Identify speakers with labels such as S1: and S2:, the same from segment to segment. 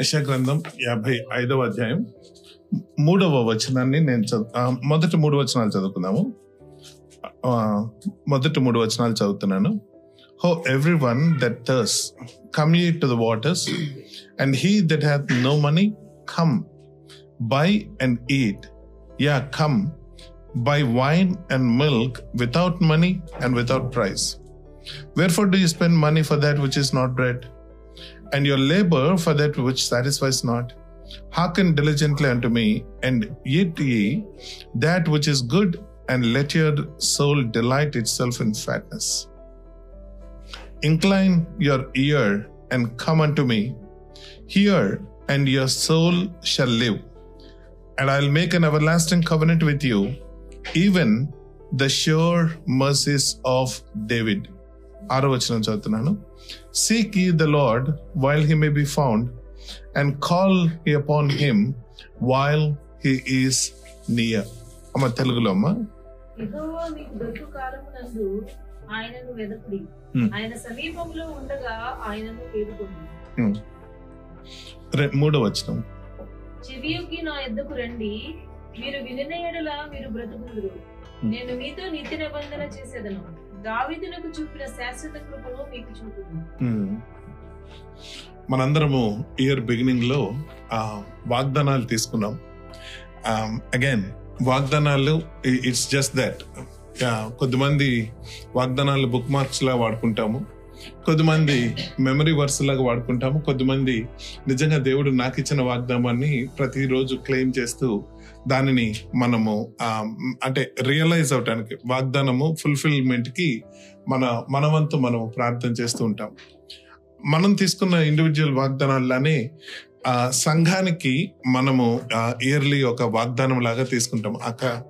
S1: యశగ్రంథం యాభై ఐదవ అధ్యాయం మూడవ వచనాన్ని నేను చదువు మొదటి మూడు వచనాలు చదువుకుందాము. మొదటి మూడు వచనాలు చదువుతున్నాను. Ho every one that thirsts come you to the waters and he that hath no money come buy and eat. Yea come buy wine and milk without money and without price. Wherefore do you spend money for that which is not bread and your labor for that which satisfies not? Hearken diligently unto me, and eat ye that which is good, and let your soul delight itself in fatness. Incline your ear and come unto me. Hear, and your soul shall live. And I'll make an everlasting covenant with you, even the sure mercies of David. ఆరో వచనం చదువుతున్నాను. Seek ye the Lord while he may be found and call upon him while he is near అమ్మ తెలుగులో అమ్మ.
S2: ఆయనను వెదకుడి.
S1: Hmm.
S2: ఆయన సమీపంలో ఉండగా ఆయనను వేడుకోండి.
S1: Hmm. వచనం.
S2: నా ఎద్దకు రండి. మీరు వినిన ఎడల మీరు బ్రతుకుదురు.
S1: Hmm.
S2: నేను మీతో నిత్య నిబంధన చేసేదను. దావిదునకు చూపిన శాశ్వత కృపను మీకు చూపును.
S1: మనందరము ఇయర్ బిగినింగ్లో వాగ్దానాలు తీసుకున్నాం. అగైన్ వాగ్దానాలు ఇట్స్ జస్ట్ దట్. కొద్దిమంది వాగ్దానాలు బుక్ మార్క్స్ లా వాడుకుంటాము. కొద్దిమంది మెమరీ వర్స్ లాగా వాడుకుంటాము. కొద్దిమంది నిజంగా దేవుడు నాకు ఇచ్చిన వాగ్దానాన్ని ప్రతిరోజు క్లెయిమ్ చేస్తూ దానిని మనము అంటే రియలైజ్ అవటానికి వాగ్దానము ఫుల్ఫిల్మెంట్కి మన మనవంతు మనం ప్రార్థన చేస్తూ ఉంటాం. మనం తీసుకున్న ఇండివిజువల్ వాగ్దానాల్లానే ఆ సంఘానికి మనము ఇయర్లీ ఒక వాగ్దానం లాగా తీసుకుంటాం. అక్క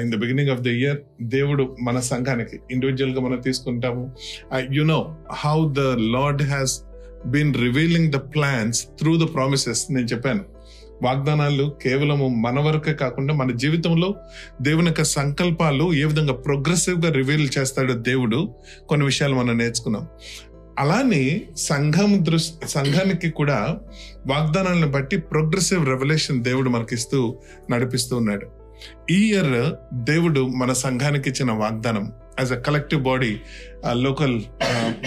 S1: in the beginning of the year దేవుడు మన సంఘానికి ఇండివిజువల్గా మనం తీసుకుంటాము. You know how the Lord has been revealing the plans through the promises నేను చెప్పాను. వాగ్దానాలు కేవలము మన వరకే కాకుండా మన జీవితంలో దేవుని యొక్క సంకల్పాలు ఏ విధంగా ప్రోగ్రెసివ్గా రివీల్ చేస్తాడో దేవుడు కొన్ని విషయాలు మనం నేర్చుకున్నాం. అలానే సంఘం దృష్టి సంఘానికి కూడా వాగ్దానాలను బట్టి ప్రోగ్రెసివ్ రెవల్యూషన్ దేవుడు మనకిస్తూ నడిపిస్తూ ఉన్నాడు. ఈ ఇయర్ దేవుడు మన సంఘానికి ఇచ్చిన వాగ్దానం as a collective body local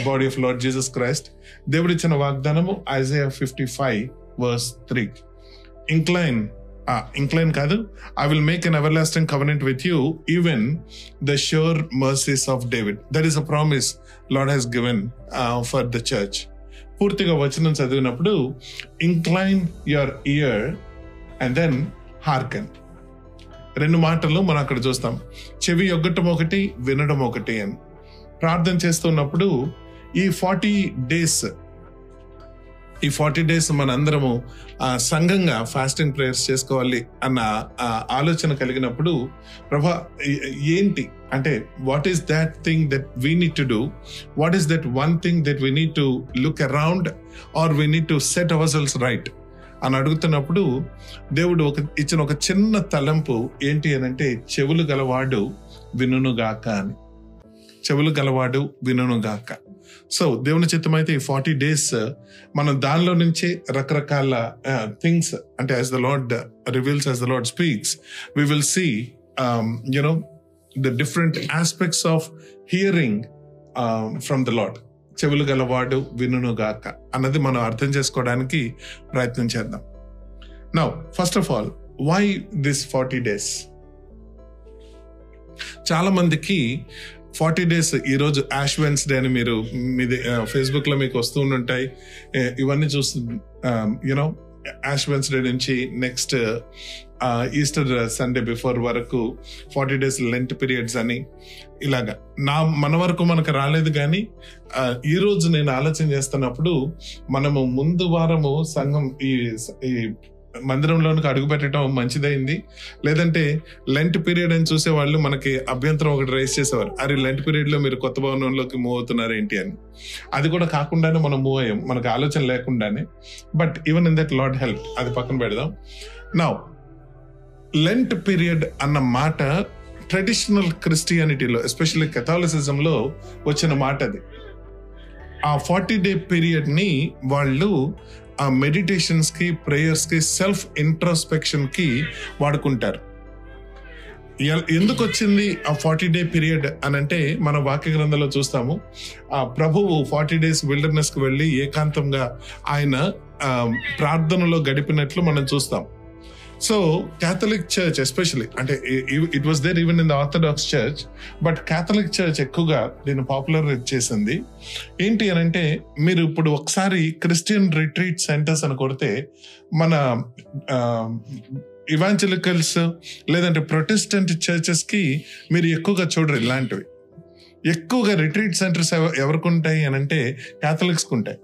S1: body of Lord Jesus Christ దేవుడు ఇచ్చిన వాగ్దానము Isaiah fifty five verse three incline incline కాదు. I will make an everlasting covenant with you even the sure mercies of David that is a promise Lord has given for the church పూర్తిగా వచనం చదివినప్పుడు incline your ear and then hearken రెండు మాటలు మనం అక్కడ చూస్తాం. చెవి ఒగ్గటం ఒకటి వినడం ఒకటి అని. ప్రార్థన చేస్తున్నప్పుడు ఈ ఫార్టీ డేస్ ఈ ఫార్టీ డేస్ మన అందరము ఫాస్ట్ సంఘంగా ఫాస్టింగ్ ప్రేయర్స్ చేసుకోవాలి అన్న ఆలోచన కలిగినప్పుడు ప్రభా ఏంటి? అంటే what is that thing that we need to do what is that one thing that we need to look around or we need to set our sails right అని అడుగుతున్నప్పుడు దేవుడు ఒక ఇచ్చిన ఒక చిన్న తలంపు ఏంటి అని అంటే చెవులు గలవాడు వినుగాక అని. చెవులు గలవాడు వినుగాక సో దేవుని చిత్తమైతే ఈ ఫార్టీ డేస్ uh, మనం దానిలో నుంచే రకరకాల uh, థింగ్స్ అంటే as the Lord reveals as the Lord speaks we will see you know the different aspects of hearing from the Lord చెవులు గలవాడు వినుగాక అన్నది మనం అర్థం చేసుకోవడానికి ప్రయత్నం చేద్దాం. Now first of all why this forty days చాలా మందికి ఫార్టీ డేస్ ఈరోజు యాష్ వెన్స్డే అని మీరు మీది ఫేస్బుక్లో మీకు వస్తూ ఉంటాయి ఇవన్నీ చూస్తు యునో యాష్ వెన్స్డే నుంచి నెక్స్ట్ ఈస్టర్ సండే బిఫోర్ వరకు ఫార్టీ డేస్ లెంట్ పీరియడ్స్ అని ఇలాగా. నా మన వరకు మనకు రాలేదు కానీ ఈ రోజు నేను ఆలోచన చేస్తున్నప్పుడు మనము ముందు వారము సంఘం ఈ ఈ మందిరంలోనికి అడుగు పెట్టడం మంచిదైంది. లేదంటే లెంట్ పీరియడ్ అని చూసే వాళ్ళు మనకి అభ్యంతరం ఒకటి రైస్ చేసేవారు. అరే లెంట్ పీరియడ్లో మీరు కొత్త భవనంలోకి మూవ్ అవుతున్నారు ఏంటి అని. అది కూడా కాకుండానే మనం మూవ్ అయ్యాం. మనకు ఆలోచన లేకుండానే. But even in that Lord help అది పక్కన పెడదాం. నౌ లెంట్ పీరియడ్ అన్న మాట ట్రెడిషనల్ క్రిస్టియానిటీలో ఎస్పెషల్లీ కెథాలసిజంలో వచ్చిన మాట అది. ఆ ఫార్టీ డే పీరియడ్ని వాళ్ళు కి ప్రేయర్స్కి సెల్ఫ్ ఇంట్రోస్పెక్షన్కి వాడుకుంటారు. ఎందుకు వచ్చింది ఆ ఫార్టీ డే పీరియడ్ అని అంటే మన వాక్య గ్రంథంలో చూస్తాము. ఆ ప్రభువు ఫార్టీ డేస్ విల్డర్నెస్కి వెళ్ళి ఏకాంతంగా ఆయన ప్రార్థనలో గడిపినట్లు మనం చూస్తాం. సో క్యాథలిక్ చర్చ్ ఎస్పెషలీ అంటే it was there even in the Orthodox church but Catholic church ఎక్కువగా దీన్ని పాపులర్ చేసింది. ఏంటి అని అంటే మీరు ఇప్పుడు ఒకసారి క్రిస్టియన్ రిట్రీట్ సెంటర్స్ అని కొడితే మన ఇవాంజలికల్స్ లేదంటే ప్రొటెస్టెంట్ చర్చెస్కి మీరు ఎక్కువగా చూడరు ఇలాంటివి. ఎక్కువగా రిట్రీట్ సెంటర్స్ ఎవరికి ఉంటాయి అని అంటే క్యాథలిక్స్ ఉంటాయి.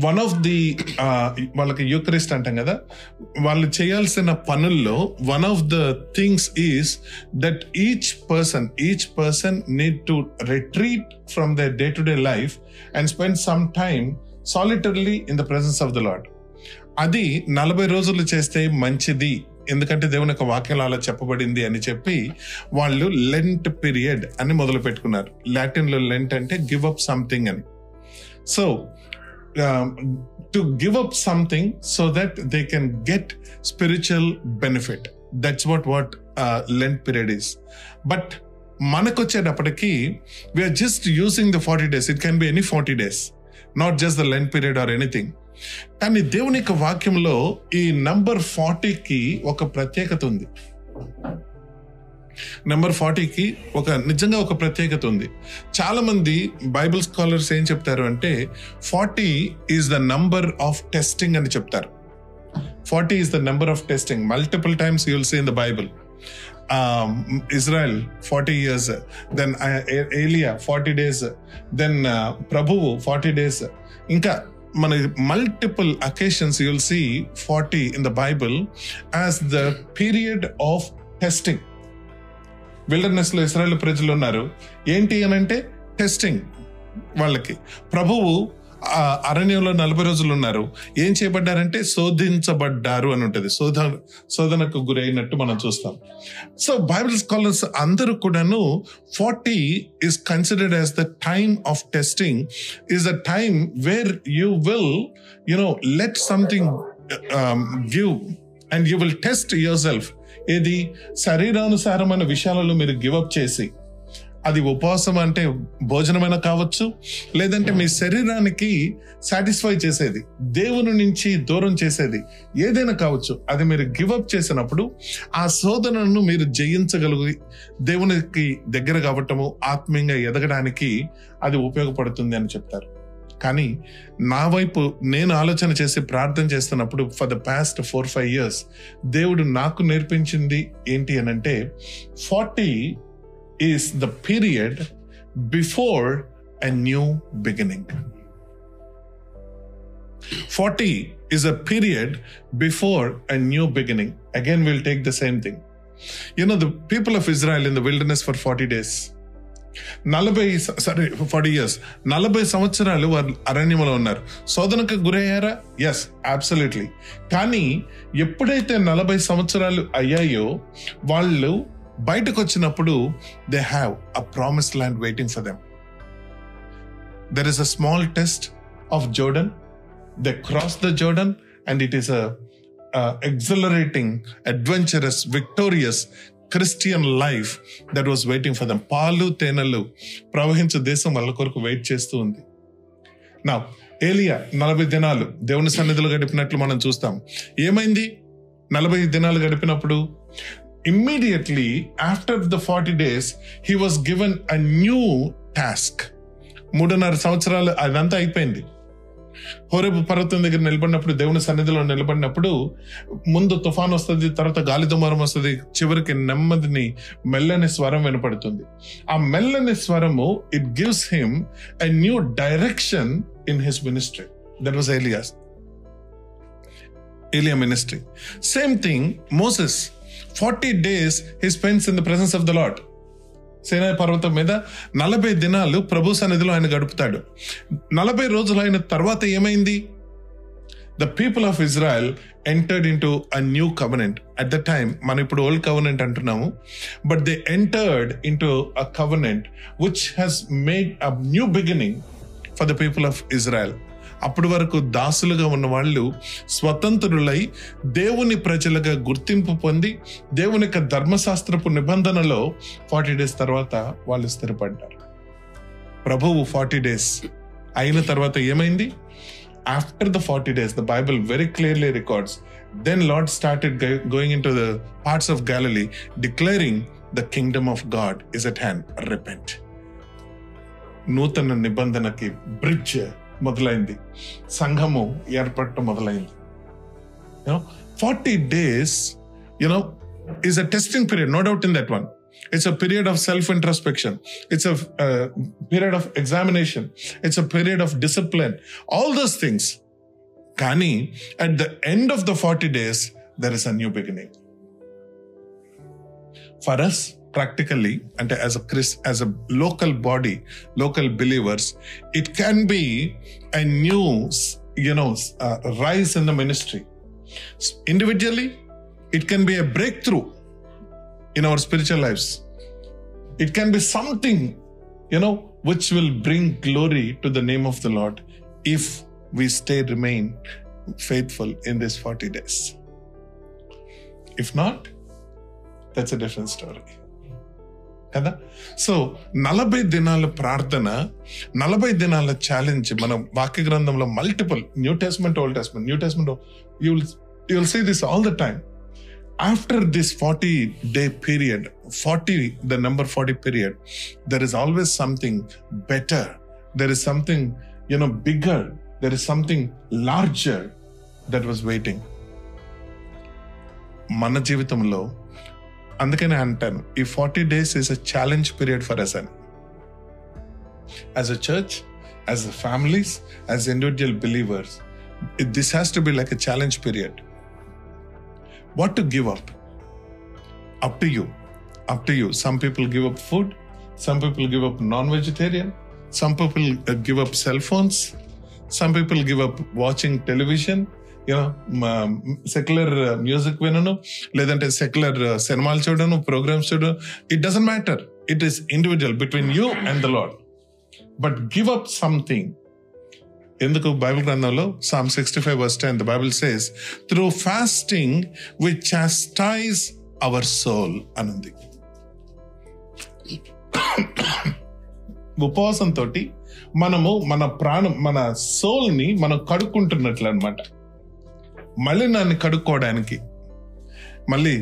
S1: వన్ ఆఫ్ ది వాళ్ళకి యూక్రిస్ట్ అంటాం కదా వాళ్ళు చేయాల్సిన పనుల్లో one of the things is that each person each person need to retreat from the day to day life and spend some time solitarily in the presence of the Lord అది నలభై రోజులు చేస్తే మంచిది. ఎందుకంటే దేవుని యొక్క వాక్యంలో అలా చెప్పబడింది అని చెప్పి వాళ్ళు లెంట్ పీరియడ్ అని మొదలు పెట్టుకున్నారు లాటిన్లో లెంట్ అంటే గివ్ అప్ సంథింగ్ అని. So to give up something so that they can get spiritual benefit that's what what Lent period is but మనకు వచ్చేటప్పటికి we're just using the forty days it can be any forty days not just the Lent period or anything కానీ దేవుని యొక్క వాక్యంలో ఈ number ఫార్టీకి ఒక ప్రత్యేకత ఉంది. నెంబర్ ఫార్టీకి ఒక నిజంగా ఒక ప్రత్యేకత ఉంది. చాలా మంది బైబిల్ స్కాలర్స్ ఏం చెప్తారు అంటే forty is the number of testing అని చెప్తారు. Forty is the number of testing. Multiple times you'll see in the Bible. Israel forty years. Then ఏలియా ఫార్టీ డేస్. దెన్ ప్రభువు ఫార్టీ డేస్. ఇంకా మన multiple occasions you'll see forty in the Bible as the period of testing. విల్డర్నెస్లో Israel ప్రజలు ఉన్నారు. ఏంటి అని అంటే testing వాళ్ళకి. ప్రభువు అరణ్యంలో నలభై రోజులు ఉన్నారు. ఏం చేయబడ్డారంటే శోధించబడ్డారు అని ఉంటుంది. శోధ శోధనకు గురైనట్టు మనం చూస్తాం. సో బైబిల్ స్కాలర్స్ అందరూ కూడాను forty is considered as the time of testing is a time where you will you know let something give and you will test yourself ఏది? శరీరానుసారమైన విషయాలలో మీరు గివప్ చేసి అది ఉపవాసం అంటే భోజనమైనా కావచ్చు లేదంటే మీ శరీరానికి సాటిస్ఫై చేసేది దేవుని నుంచి దూరం చేసేది ఏదైనా కావచ్చు అది మీరు గివప్ చేసినప్పుడు ఆ శోధనను మీరు జయించగలిగి దేవునికి దగ్గర కావటము ఆత్మీయంగా ఎదగడానికి అది ఉపయోగపడుతుంది అని చెప్తారు. కానీ నా వైపు నేను ఆలోచన చేసి ప్రార్థన చేస్తున్నప్పుడు for the past four five years దేవుడు నాకు నేర్పించింది ఏంటి అని అంటే forty is the period before a new beginning forty is a period before a new beginning again will take the same thing you know the people of Israel in the wilderness for forty days నలభై sorry forty years నలభై సంవత్సరాలు వారు అరణ్యంలో ఉన్నారు. శోధనకు గురయ్యారా? Yes absolutely కానీ ఎప్పుడైతే నలభై సంవత్సరాలు అయ్యాయో వాళ్ళు బయటకు వచ్చినప్పుడు they have a promise land waiting for them there is a small test of Jordan they cross the Jordan and it is a exhilarating adventurous victorious Christian life that was waiting for them పాలు తేనెలు ప్రవహించే దేశం వాళ్ళ కొరకు wait చేస్తూ ఉంది. నా ఏలియా నలభై దినాలు దేవుని సన్నిధిలో గడిపినట్లు మనం చూస్తాం. ఏమైంది? నలభై దినాలు గడిపినప్పుడు immediately after the forty days he was given a new task మూడున్నర సంవత్సరాలు అదంతా అయిపోయింది. హోరేపు పర్వతం దగ్గర నిలబడినప్పుడు దేవుని సన్నిధిలో నిలబడినప్పుడు ముందు తుఫాన్ వస్తుంది తర్వాత గాలి దుమారం వస్తుంది చివరికి నెమ్మదిని మెల్లని స్వరం వినపడుతుంది. ఆ మెల్లని స్వరము it gives him a new direction in his ministry that was alias ఏలియా ministry same thing Moses forty days he spends in the presence of the Lord సేనా పర్వతం మీద నలభై దినాలు ప్రభు సన్నిధిలో ఆయన గడుపుతాడు. నలభై రోజులు అయిన తర్వాత ఏమైంది? The people of Israel entered into a new covenant at the time మనం ఇప్పుడు ఓల్డ్ కవనెంట్ అంటున్నాము. But they entered into a covenant which has made a new beginning for the people of Israel అప్పటి వరకు దాసులుగా ఉన్న వాళ్ళు స్వతంత్రులై దేవుని ప్రజలుగా గుర్తింపు పొంది దేవుని యొక్క ధర్మశాస్త్రపు నిబంధనలో ఫార్టీ డేస్ తర్వాత వాళ్ళు స్థిరపడ్డారు. ప్రభువు ఫార్టీ డేస్ అయిన తర్వాత ఏమైంది? After the forty days the Bible very clearly records then Lord started going into the parts of Galilee declaring the kingdom of God is at hand repent నూతన నిబంధనకి bridge మొదలైంది సంఘము ఏర్పడటం మొదలైంది forty days you know is a testing period no doubt in that one it's a period of self introspection it's a uh, period of examination it's a period of discipline all those things kani at the end of the 40 days there is a new beginning for us practically and as a chris as a local body local believers it can be a new you know uh, rise in the ministry individually it can be a breakthrough in our spiritual lives. It can be something, you know, which will bring glory to the name of the Lord if we stay, remain faithful in these 40 days. If not, that's a different story. కదా? So నలభై దినాల ప్రార్థన నలభై దినాల challenge మన వాక్య గ్రంథంలో multiple New Testament Old Testament New Testament you'll see this all the time after this forty day period forty the number forty period there is always something better there is something you know bigger there is something larger that was waiting మన జీవితంలో అందుకనే అంటాను ఈ forty days is a challenge period for us అని as a church as a families as individual believers this has to be like a challenge period what to give up up to you up to you some people give up food some people give up non-vegetarian some people uh, give up cell phones some people give up watching television you know secular uh, music వినను లేదంటే secular uh, సినిమాలు చూడను programmes చూడను. It doesn't matter it is individual between you and the Lord but give up something ఎందుకు? Bible గ్రంథంలో Psalm sixty five verse ten the Bible says through fasting we chastise our soul అనుంది. ఉపవాసంతో మనము మన ప్రాణం మన సోల్ని మనం కడుక్కుంటున్నట్లు అనమాట మళ్ళీ నన్ను కడుక్కోవడానికి. మళ్ళీ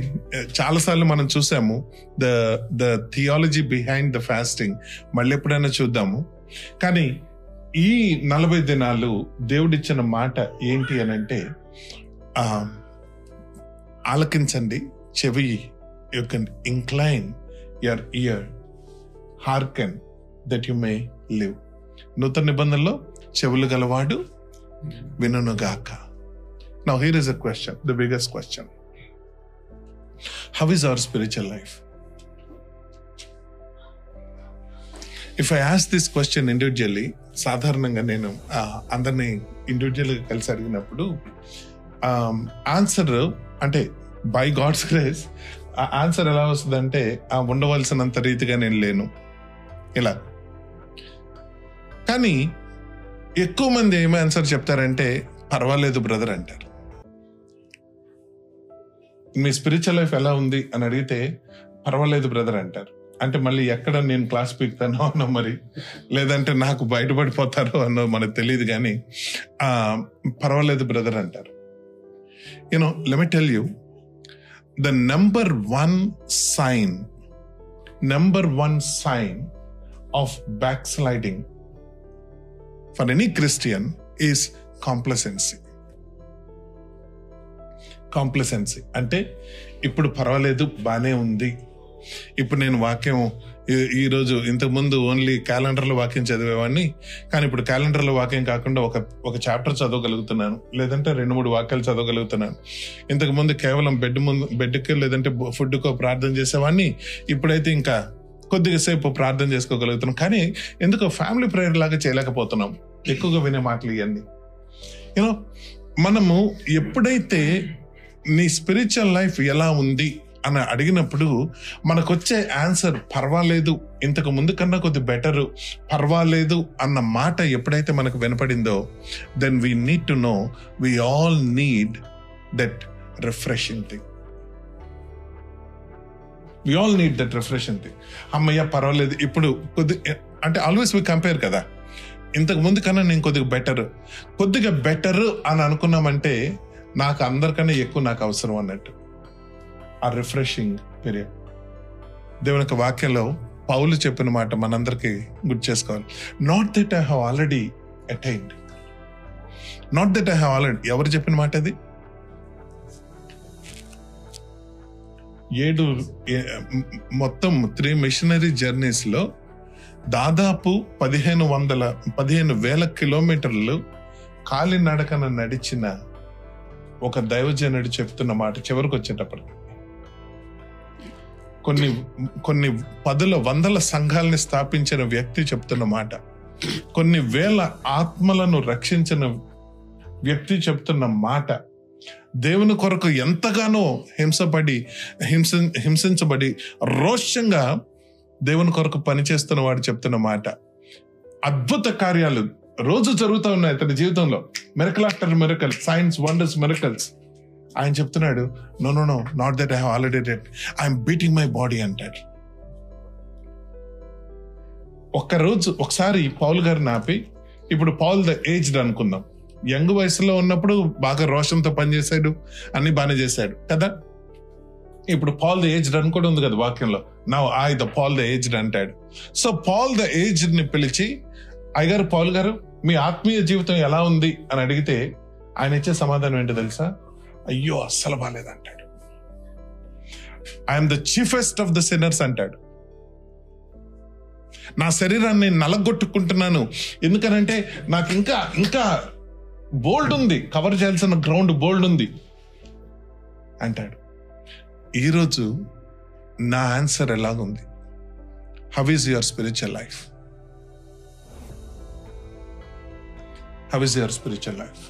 S1: చాలాసార్లు మనం చూసాము the the theology behind the fasting మళ్ళీ ఎప్పుడైనా చూద్దాము. కానీ ఈ నలభై దినాలు దేవుడిచ్చిన మాట ఏంటి అని అంటే ఆలకించండి చెవి you can incline your ear hearken that you may live నూతన నిబంధనలో చెవులు గలవాడు వినుగాక Now, here is a question the biggest question how is our spiritual life if I ask this question individually సాధారణంగా నేను అందరినీ ఇండివిజువల్గా కలిసి అడిగినప్పుడు ఆన్సర్ అంటే బై గాడ్స్ గ్రేస్ ఆ ఆన్సర్ ఎలా వస్తుందంటే ఆ ఉండవలసినంత రీతిగా నేను లేను. ఇలా. కానీ ఎక్కువ మంది ఏమి ఆన్సర్ చెప్తారంటే పర్వాలేదు బ్రదర్ అంటారు. మీ స్పిరిచువల్ లైఫ్ ఎలా ఉంది అని అడిగితే పర్వాలేదు బ్రదర్ అంటారు. అంటే మళ్ళీ ఎక్కడ నేను క్లాస్ పీక్తానో అనో మరి లేదంటే నాకు బయటపడిపోతారో అనో మనకు తెలియదు కానీ పర్వాలేదు బ్రదర్ అంటారు. You know let tell you the number one sign number one sign of backsliding for any Christian is complacency complacency అంటే ఇప్పుడు పర్వాలేదు బాగానే ఉంది. ఇప్పుడు నేను వాక్యం ఈరోజు ఇంతకుముందు ఓన్లీ క్యాలెండర్లో వాక్యం చదివేవాడిని. కానీ ఇప్పుడు క్యాలెండర్లో వాక్యం కాకుండా ఒక ఒక చాప్టర్ చదవగలుగుతున్నాను. లేదంటే రెండు మూడు వాక్యాలు చదవగలుగుతున్నాను. ఇంతకుముందు కేవలం బెడ్ ముందు బెడ్కి లేదంటే ఫుడ్కో ప్రార్థన చేసేవాడిని. ఇప్పుడైతే ఇంకా కొద్దిగా సేపు ప్రార్థన చేసుకోగలుగుతున్నాం కానీ ఎందుకో ఫ్యామిలీ ప్రేయర్ లాగా చేయలేకపోతున్నాం. ఎక్కువగా వినే మాటలు ఇవన్నీ. యూనో మనము ఎప్పుడైతే నీ స్పిరిచువల్ లైఫ్ ఎలా ఉంది అని అడిగినప్పుడు మనకు వచ్చే ఆన్సర్ పర్వాలేదు ఇంతకు ముందు కన్నా కొద్ది బెటర్ పర్వాలేదు అన్న మాట ఎప్పుడైతే మనకు వినపడిందో then we need to know we all need that refreshing thing we all need that refreshing thing అమ్మయ్య పర్వాలేదు. ఇప్పుడు కొద్ది అంటే ఆల్వేస్ వి కంపేర్ కదా. ఇంతకు ముందు కన్నా నేను కొద్దిగా బెటర్ కొద్దిగా బెటర్ అని అనుకున్నామంటే నాకు అందరికన్నా ఎక్కువ నాకు అవసరం అన్నట్టు. ఆ రిఫ్రెషింగ్ పీరియడ్ దేవుని యొక్క వాక్యంలో పౌలు చెప్పిన మాట మనందరికీ గుర్తు చేసుకోవాలి. Not that I have already attained not that I have already ఎవరు చెప్పిన మాట అది? ఏడు మొత్తం త్రీ మిషనరీ జర్నీస్లో దాదాపు పదిహేను వందల పదిహేను వేల కిలోమీటర్లు కాలినడకన నడిచిన ఒక దైవజనుడు చెప్తున్న మాట చివరికి వచ్చేటప్పటికి. కొన్ని కొన్ని పదుల వందల సంఘాలని స్థాపించిన వ్యక్తి చెప్తున్న మాట. కొన్ని వేల ఆత్మలను రక్షించిన వ్యక్తి చెప్తున్న మాట. దేవుని కొరకు ఎంతగానో హింసపడి హింస హింసించబడి రోషంగా దేవుని కొరకు పనిచేస్తున్న వాడు చెప్తున్న మాట. అద్భుత కార్యాలు రోజు జరుగుతూ ఉన్నాయి అతని జీవితంలో. Miracle after miracle signs wonders miracles ఆయన చెప్తున్నాడు no no no not that I have already dead I'm beating my body అంటాడు. ఒక్క రోజు ఒకసారి పౌల్ గారిని ఆపి ఇప్పుడు పౌల్ ద ఏజ్డ్ అనుకుందాం. యంగ్ వయసులో ఉన్నప్పుడు బాగా రోషంతో పనిచేశాడు అన్ని బాగానే చేశాడు కదా? ఇప్పుడు పాల్ ద ఏజ్డ్ అని కూడా ఉంది కదా వాక్యంలో. నా I the Paul the aged అంటాడు. సో పాల్ ద ఏజ్డ్ని పిలిచి అయ్యగారు పాల్ గారు మీ ఆత్మీయ జీవితం ఎలా ఉంది అని అడిగితే ఆయన ఇచ్చే సమాధానం ఏంటో తెలుసా? అయ్యో అస్సలు బాగాలేదంటాడు I'm the chiefest of the sinners అంటాడు. నా శరీరాన్ని నలగొట్టుకుంటున్నాను. ఎందుకనంటే నాకు ఇంకా ఇంకా బోల్డ్ ఉంది. కవర్ చేయాల్సిన గ్రౌండ్ బోల్డ్ ఉంది అంటాడు. ఈరోజు నా ఆన్సర్ ఎలాగుంది? How is your spiritual life how is your spiritual life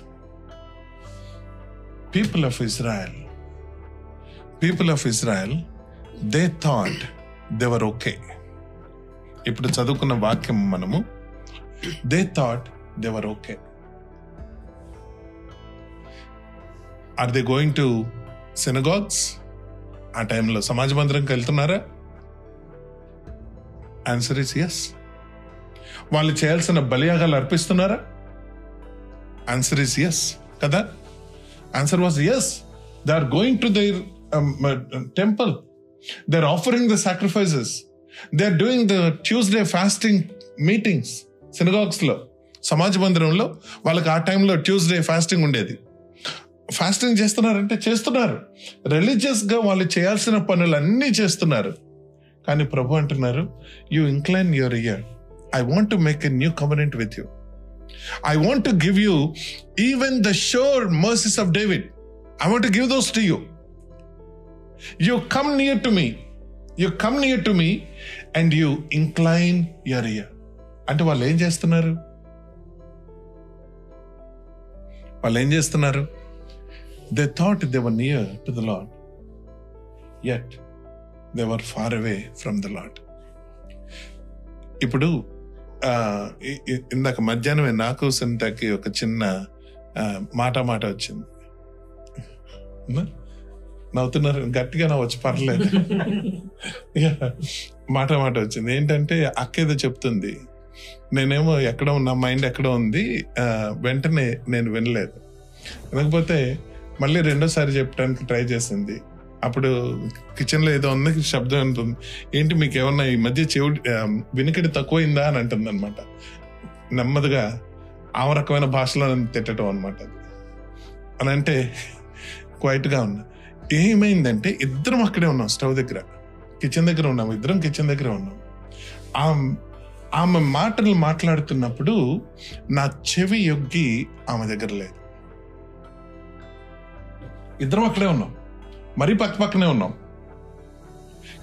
S1: people of Israel people of Israel they thought they were okay ఇప్పుడు చదువుకున్న వాక్యం మనము they thought they were okay are they going to synagogues ఆ టైంలో సమాజ మందిరంకి వెళ్తున్నారా? Answer is yes వాళ్ళు చేయాల్సిన బలియాగాలు అర్పిస్తున్నారా? ఆన్సర్ ఇస్ ఎస్ కదా answer was yes they are going to their temple they are offering the sacrifices they are doing the Tuesday fasting meetings సినగాగ్స్లో సమాజ మందిరంలో వాళ్ళకి ఆ టైంలో ట్యూస్డే ఫాస్టింగ్ ఉండేది. ఫాస్టింగ్ చేస్తున్నారంటే చేస్తున్నారు. రిలీజియస్గా వాళ్ళు చేయాల్సిన పనులన్నీ చేస్తున్నారు. కానీ ప్రభు అంటున్నారు you incline your ear I want to make a new covenant with you I want to give you even the sure mercies of David I want to give those to you you come near to me you come near to me and you incline your ear అంటే వాళ్ళు ఏం చేస్తున్నారు వాళ్ళు ఏం చేస్తున్నారు they thought they were near to the Lord yet they were far away from the Lord ఇప్పుడు ఆ, ఇ- ఇ- ఇందాక మధ్యాహ్నమే నాకు సింతకి ఒక చిన్న మాట మాట వచ్చింది? నవ్వుతున్నారు గట్టిగా నవ్వచ్చు పర్లేదు. మాట మాట వచ్చింది. ఏంటంటే అక్క ఏదో చెప్తుంది. నేనేమో ఎక్కడ ఉన్నా మైండ్ ఎక్కడ ఉంది వెంటనే నేను వినలేదు. వినకపోతే మళ్ళీ రెండోసారి చెప్పడానికి ట్రై చేసింది. అప్పుడు కిచెన్లో ఏదో ఉంది శబ్దం ఉంటుంది ఏంటి మీకు ఏమన్నా ఈ మధ్య చెవి ఆ, వినికిడి తక్కువైందా అని అంటుంది అనమాట నెమ్మదిగా ఆ రకమైన భాషలో తిట్టడం అనమాట అని అంటే క్వైట్గా ఉన్నా. ఏమైందంటే ఇద్దరం అక్కడే ఉన్నాం స్టవ్ దగ్గర. కిచెన్ దగ్గర ఉన్నాం ఇద్దరం కిచెన్ దగ్గర ఉన్నాం. ఆమె ఆమె మాటలు మాట్లాడుతున్నప్పుడు నా చెవి యొగ్గి ఆమె దగ్గర లేదు. ఇద్దరం అక్కడే ఉన్నాం. మరీ పక్క పక్కనే ఉన్నాం.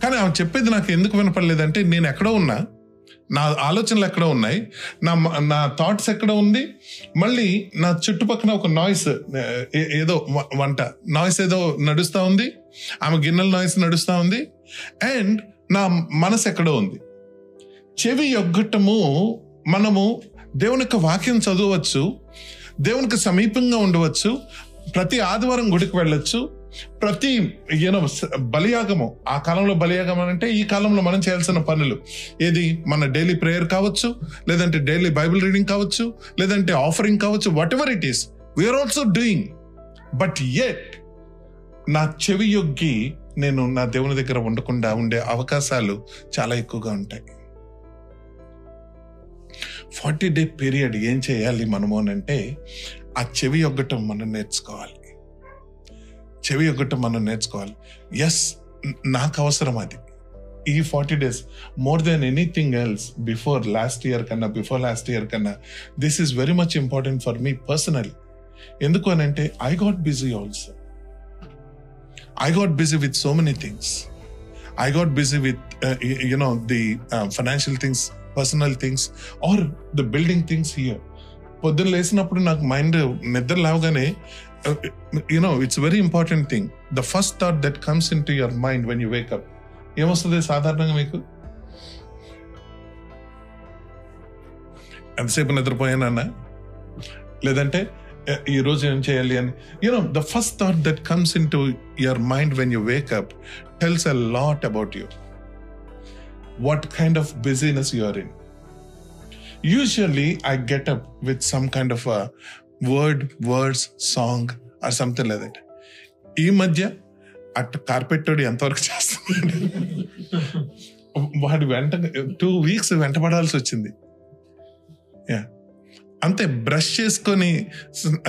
S1: కానీ ఆమె చెప్పేది నాకు ఎందుకు వినపడలేదంటే నేను ఎక్కడో ఉన్నా నా ఆలోచనలు ఎక్కడో ఉన్నాయి నా నా థాట్స్ ఎక్కడ ఉంది మళ్ళీ నా చుట్టుపక్కల ఒక నాయిస్ ఏదో వ- వంట నాయిస్ ఏదో నడుస్తూ ఉంది ఆమె గిన్నెల నాయిస్ నడుస్తూ ఉంది అండ్ నా మనసు ఎక్కడో ఉంది. చెవి యొగ్గటము మనము దేవుని యొక్క వాక్యం చదవచ్చు దేవునికి సమీపంగా ఉండవచ్చు ప్రతి ఆదివారం గుడికి వెళ్ళొచ్చు ప్రతి ఏనో బలియాగము. ఆ కాలంలో బలియాగం అంటే ఈ కాలంలో మనం చేయాల్సిన పనులు. ఏది? మన డైలీ ప్రేయర్ కావచ్చు లేదంటే డైలీ బైబిల్ రీడింగ్ కావచ్చు లేదంటే ఆఫరింగ్ కావచ్చు whatever it is we're also doing but at నా చెవి యొగ్గి నేను నా దేవుని దగ్గర ఉండకుండా ఉండే అవకాశాలు చాలా ఎక్కువగా ఉంటాయి. ఫార్టీ డే పీరియడ్ ఏం చేయాలి మనము అని అంటే ఆ చెవి యొగ్గటం మనం నేర్చుకోవాలి. చెవి ఒకటి మనం నేర్చుకోవాలి. ఎస్ నాకు అవసరం అది. ఈ forty days more than anything else before last year కన్నా బిఫోర్ లాస్ట్ ఇయర్ కన్నా this is very much important for me personally. ఎందుకు అని అంటే I got busy also. I got busy with so many things. I got busy with uh, you know the uh, financial things personal things or the building things here. పొద్దున్న లేసినప్పుడు నాకు mind నిద్ర లేవగానే you know it's very important thing the first thought that comes in to your mind when you wake up ఏమొస్తుంది సాధారణంగా మీకు? ఎంతసేపు నిద్రపోయానన్నా లేదంటే ఈ రోజు ఏం చేయాలి అని? You know the first thought that comes in to your mind when you wake up tells a lot about you what kind of busyness you are in Usually, I get up with some kind of a word, words, song, or something like that. ఈ మధ్య at carpet ఎంతవరకు చేస్తున్నాడు వాడు వెంట two weeks వెంటపడాల్సి వచ్చింది. Yeah అంతే brush చేసుకొని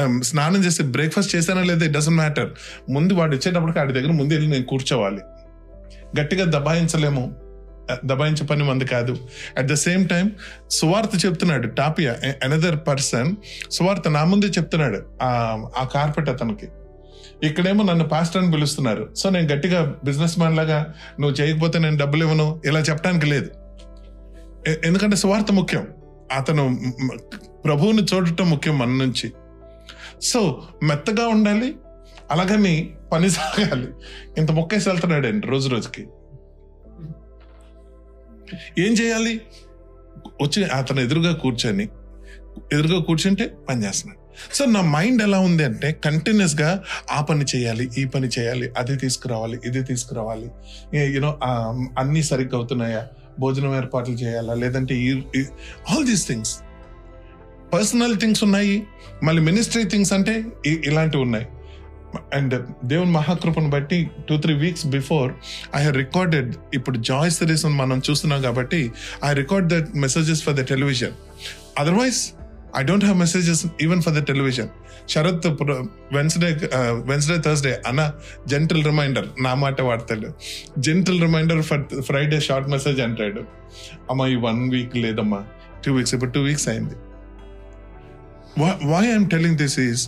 S1: um, స్నానం చేసి బ్రేక్ఫాస్ట్ చేశానా లేదా ఇట్ డజంట్ మ్యాటర్ ముందు వాడు వచ్చేటప్పటికి వాడి దగ్గర ముందు వెళ్ళి నేను కూర్చోవాలి. గట్టిగా దబాయించలేము. దబాయించే పని మంది కాదు. అట్ ద సేమ్ టైం సువార్త చెప్తున్నాడు టాపియా అనదర్ పర్సన్ సువార్త నా ముందే చెప్తున్నాడు ఆ కార్పెట్ అతనికి. ఇక్కడేమో నన్ను పాస్టర్ అని పిలుస్తున్నారు. సో నేను గట్టిగా బిజినెస్ మ్యాన్ లాగా నువ్వు చేయకపోతే నేను డబ్బులు ఇవ్వను ఇలా చెప్పడానికి లేదు. ఎందుకంటే సువార్త ముఖ్యం. అతను ప్రభువుని చూడటం ముఖ్యం మన నుంచి. సో మెత్తగా ఉండాలి అలాగని పని సాగాలి. ఇంత మొక్కేసి వెళ్తున్నాడు అండి రోజు రోజుకి. ఏం చేయాలి? వచ్చి అతను ఎదురుగా కూర్చొని ఎదురుగా కూర్చుంటే పని చేస్తున్నాడు. సో నా మైండ్ ఎలా ఉంది అంటే కంటిన్యూస్గా ఆ పని చేయాలి ఈ పని చేయాలి అది తీసుకురావాలి ఇది తీసుకురావాలి. యూనో అన్ని సరిగ్గా అవుతున్నాయా? భోజనం ఏర్పాట్లు చేయాలా? లేదంటే ఈ all these things personal things ఉన్నాయి మళ్ళీ మినిస్ట్రీ థింగ్స్ అంటే ఇలాంటివి ఉన్నాయి. అండ్ దేవుని మహాకృపను బట్టి two three weeks before I have recorded ఇప్పుడు జాయ్ సిరీస్ మనం చూస్తున్నాం కాబట్టి I record that messages for the television otherwise I don't have messages even for the television Sharath Wednesday Wednesday Thursday అన్న జెంటల్ రిమైండర్ నా మాట వాడతాడు. Gentle reminder for Friday short message అంటాడు. అమ్మా ఈ వన్ వీక్ లేదమ్మా. టూ వీక్స్ ఇప్పుడు two weeks అయింది. Why I'm telling this is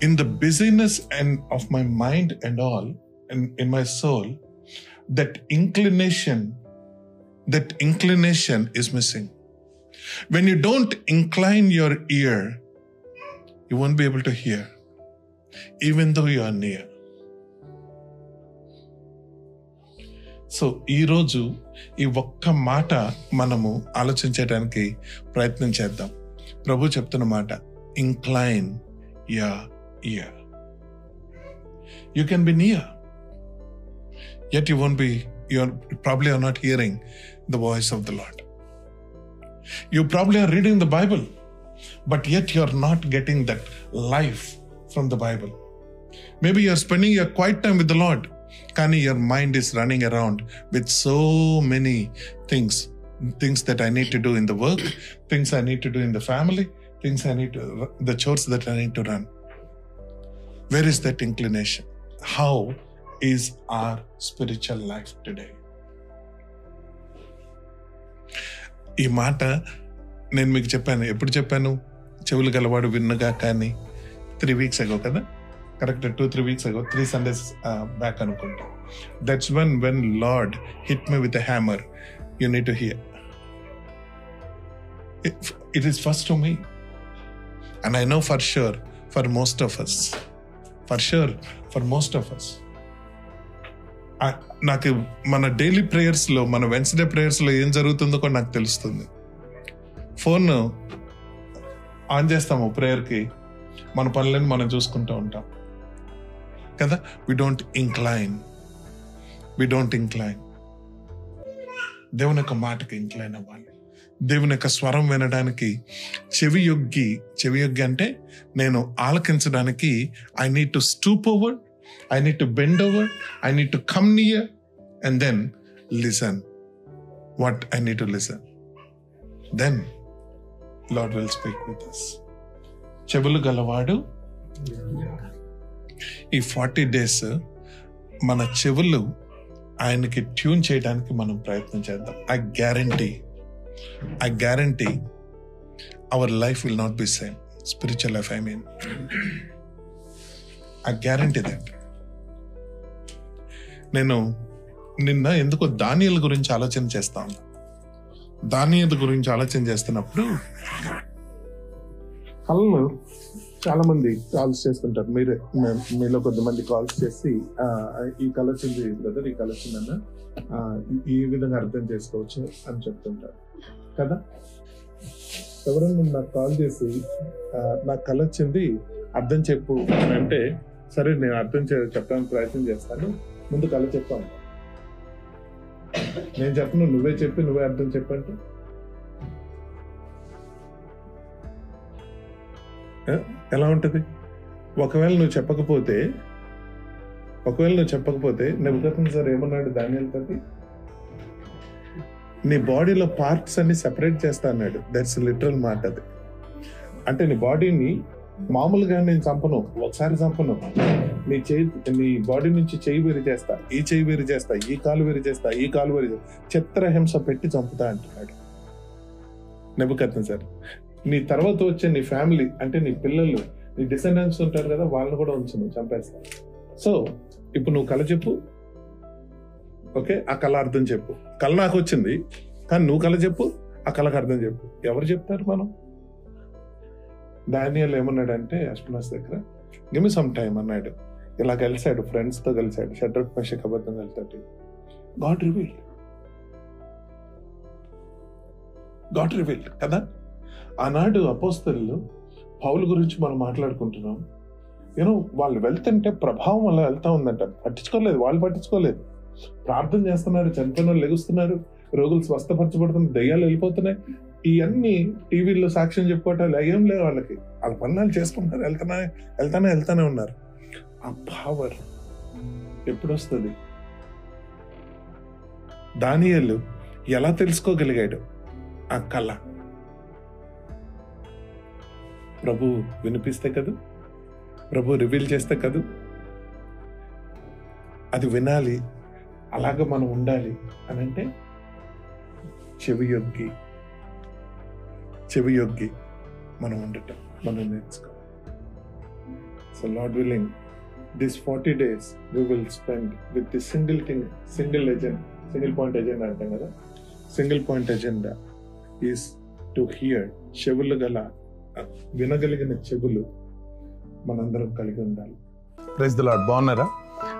S1: in the busyness and of my mind and all, and in my soul, that inclination, that inclination is missing. When you don't incline your ear, you won't be able to hear, even though you are near. So ఈరోజు ఈ ఒక్క మాట మనము ఆలోచించడానికి ప్రయత్నం చేద్దాం ప్రభు చెప్తున్న మాట incline your ear. You can be near, yet you won't be, you're probably are not hearing the voice of the Lord. You probably are reading the Bible, but yet you're not getting that life from the Bible. Maybe you're spending your quiet time with the Lord, Kani, your mind is running around with so many things things that I need to do in the work, things I need to do in the family, things I need to, the chores that I need to run. Where is that inclination? How is our spiritual life today? ఈ మాట నేను మీకు చెప్పాను. ఎప్పుడు చెప్పాను? చెవులు గలవాడు విన్నగా కానీ త్రీ వీక్స్ అగో కదా? Correct two three weeks ago three Sundays back అనుకుంటా. That's one when Lord hit me with hammer you need to hear it is first to me And I know for sure, for most of us, for sure for most of us నాకు మన daily ప్రేయర్స్లో మన Wednesday ప్రేయర్స్లో ఏం జరుగుతుందో కూడా నాకు తెలుస్తుంది. Phone on చేస్తాము ప్రేయర్కి మన పనులను మనం చూసుకుంటూ ఉంటాం. కదా? We don't incline we don't incline దేవుని యొక్క మాటకి ఇంక్లైన్ అవ్వాలి. దేవుని యొక్క స్వరం వినడానికి చెవి యొగ్గి చెవి యొగ్గి అంటే నేను ఆలకించడానికి I need to stoop over I need to bend over I need to come near and then listen what I need to listen then Lord will speak with us చెవులు గలవాడు ఈ ఫార్టీ డేస్ మన చెవులు ఆయనకి tune చేయడానికి మనం ప్రయత్నం చేద్దాం. I guarantee I guarantee our life will not be same spiritual life I mean I guarantee that నేను నిన్న ఎందుకో దానియల గురించి ఆలోచన చేస్తా ఉన్నా. దానియల గురించి ఆలోచన చేస్తున్నప్పుడు కళ్ళు చాలా మంది కాల్స్ చేస్తుంటారు. మీరే మీలో కొంతమంది కాల్స్ చేసి ఈ కళ వచ్చింది బ్రదర్ ఈ కళ వచ్చిందన్న ఈ విధంగా అర్థం చేసుకోవచ్చు అని చెప్తుంటారు. కదా? ఎవరన్నా నాకు కాల్ చేసి నాకు కళ వచ్చింది అర్థం చెప్పు అని అంటే సరే నేను అర్థం చే చెప్పడానికి ప్రయత్నం చేస్తాను. ముందు కళ చెప్పాను నేను చెప్పను నువ్వే చెప్పి నువ్వే అర్థం చెప్పంటే ఎలా ఉంటుంది? ఒకవేళ నువ్వు చెప్పకపోతే ఒకవేళ నువ్వు చెప్పకపోతే నెబుకతం సార్ ఏమన్నాడు దానియలతోటి నీ బాడీలో పార్ట్స్ అన్ని సెపరేట్ చేస్తా అన్నాడు. దట్స్ లిటరల్ మాట అది. అంటే నీ బాడీని మామూలుగా నేను చంపను ఒకసారి చంపను. నీ చేయి నీ బాడీ నుంచి చెయ్యి వేరు చేస్తా ఈ చేయి వేరు చేస్తా ఈ కాలు వేరు చేస్తా ఈ కాలు వేరు చేస్తా. చిత్రహింస పెట్టి చంపుతా అంటున్నాడు. నెబుకత్న సార్ నీ తర్వాత వచ్చే నీ ఫ్యామిలీ అంటే నీ పిల్లలు నీ డిసెండెంట్స్ ఉంటారు కదా వాళ్ళని కూడా ఉంచు చంపేస్తా. సో ఇప్పుడు నువ్వు కళ చెప్పు ఓకే? ఆ కళ అర్థం చెప్పు. కళ నాకు వచ్చింది. కానీ నువ్వు కళ చెప్పు ఆ కళకు అర్థం చెప్పు. ఎవరు చెప్తారు మనం? డానియల్ ఏమన్నాడంటే అస్పనాస్ దగ్గర గిమ్ సమ్ టైం అన్నాడు. ఇలా కలిశాడు ఫ్రెండ్స్తో కలిశాడు. షడ్రక్ పషక్ అబద్ధం కలిసాడు గాడ్ రివీల్ గాడ్ రివీల్ కదా? ఆనాడు అపోస్తలు పౌలు గురించి మనం మాట్లాడుకుంటున్నాం. యూనో వాళ్ళు వెళ్తుంటే ప్రభావం అలా వెళ్తా ఉందంట. పట్టించుకోలేదు వాళ్ళు పట్టించుకోలేదు. ప్రార్థన చేస్తున్నారు చనిపోయిన వాళ్ళు లెగుస్తున్నారు రోగులు స్వస్థపరచబడుతున్న దయ్యాలు వెళ్ళిపోతున్నాయి. ఇవన్నీ టీవీల్లో సాక్ష్యం చెప్పుకోవటాలు ఏం లేవు వాళ్ళకి. వాళ్ళ పనులు చేసుకుంటున్నారు వెళ్తానే వెళ్తానే వెళ్తానే ఉన్నారు. ఆ పవర్ ఎప్పుడు వస్తుంది దానియలు ఎలా తెలుసుకోగలిగాడు? ఆ కళ. ప్రభు వినిపిస్తే కదూ? ప్రభు రివీల్ చేస్తే కదూ? అది వినాలి అలాగ మనం ఉండాలి అని అంటే చెవి చెవియొగ్గి చెవి మనం ఉండటం మనం నేర్చుకోవాలి. So Lord willing this forty days we will spend with the single thing single agenda single point agenda అంటాం కదా? Single point agenda is to hear చెవులు గల వినగలిగిన చెవులు మనందరం కలిగి ఉండాలి.
S3: ప్రైజ్ ద లాడ్ బాగున్నారా?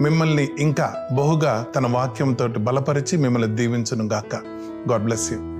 S3: మిమ్మల్ని ఇంకా బహుగా తన వాక్యంతో బలపరిచి మిమ్మల్ని దీవించును గాక గాడ్ బ్లెస్ యూ.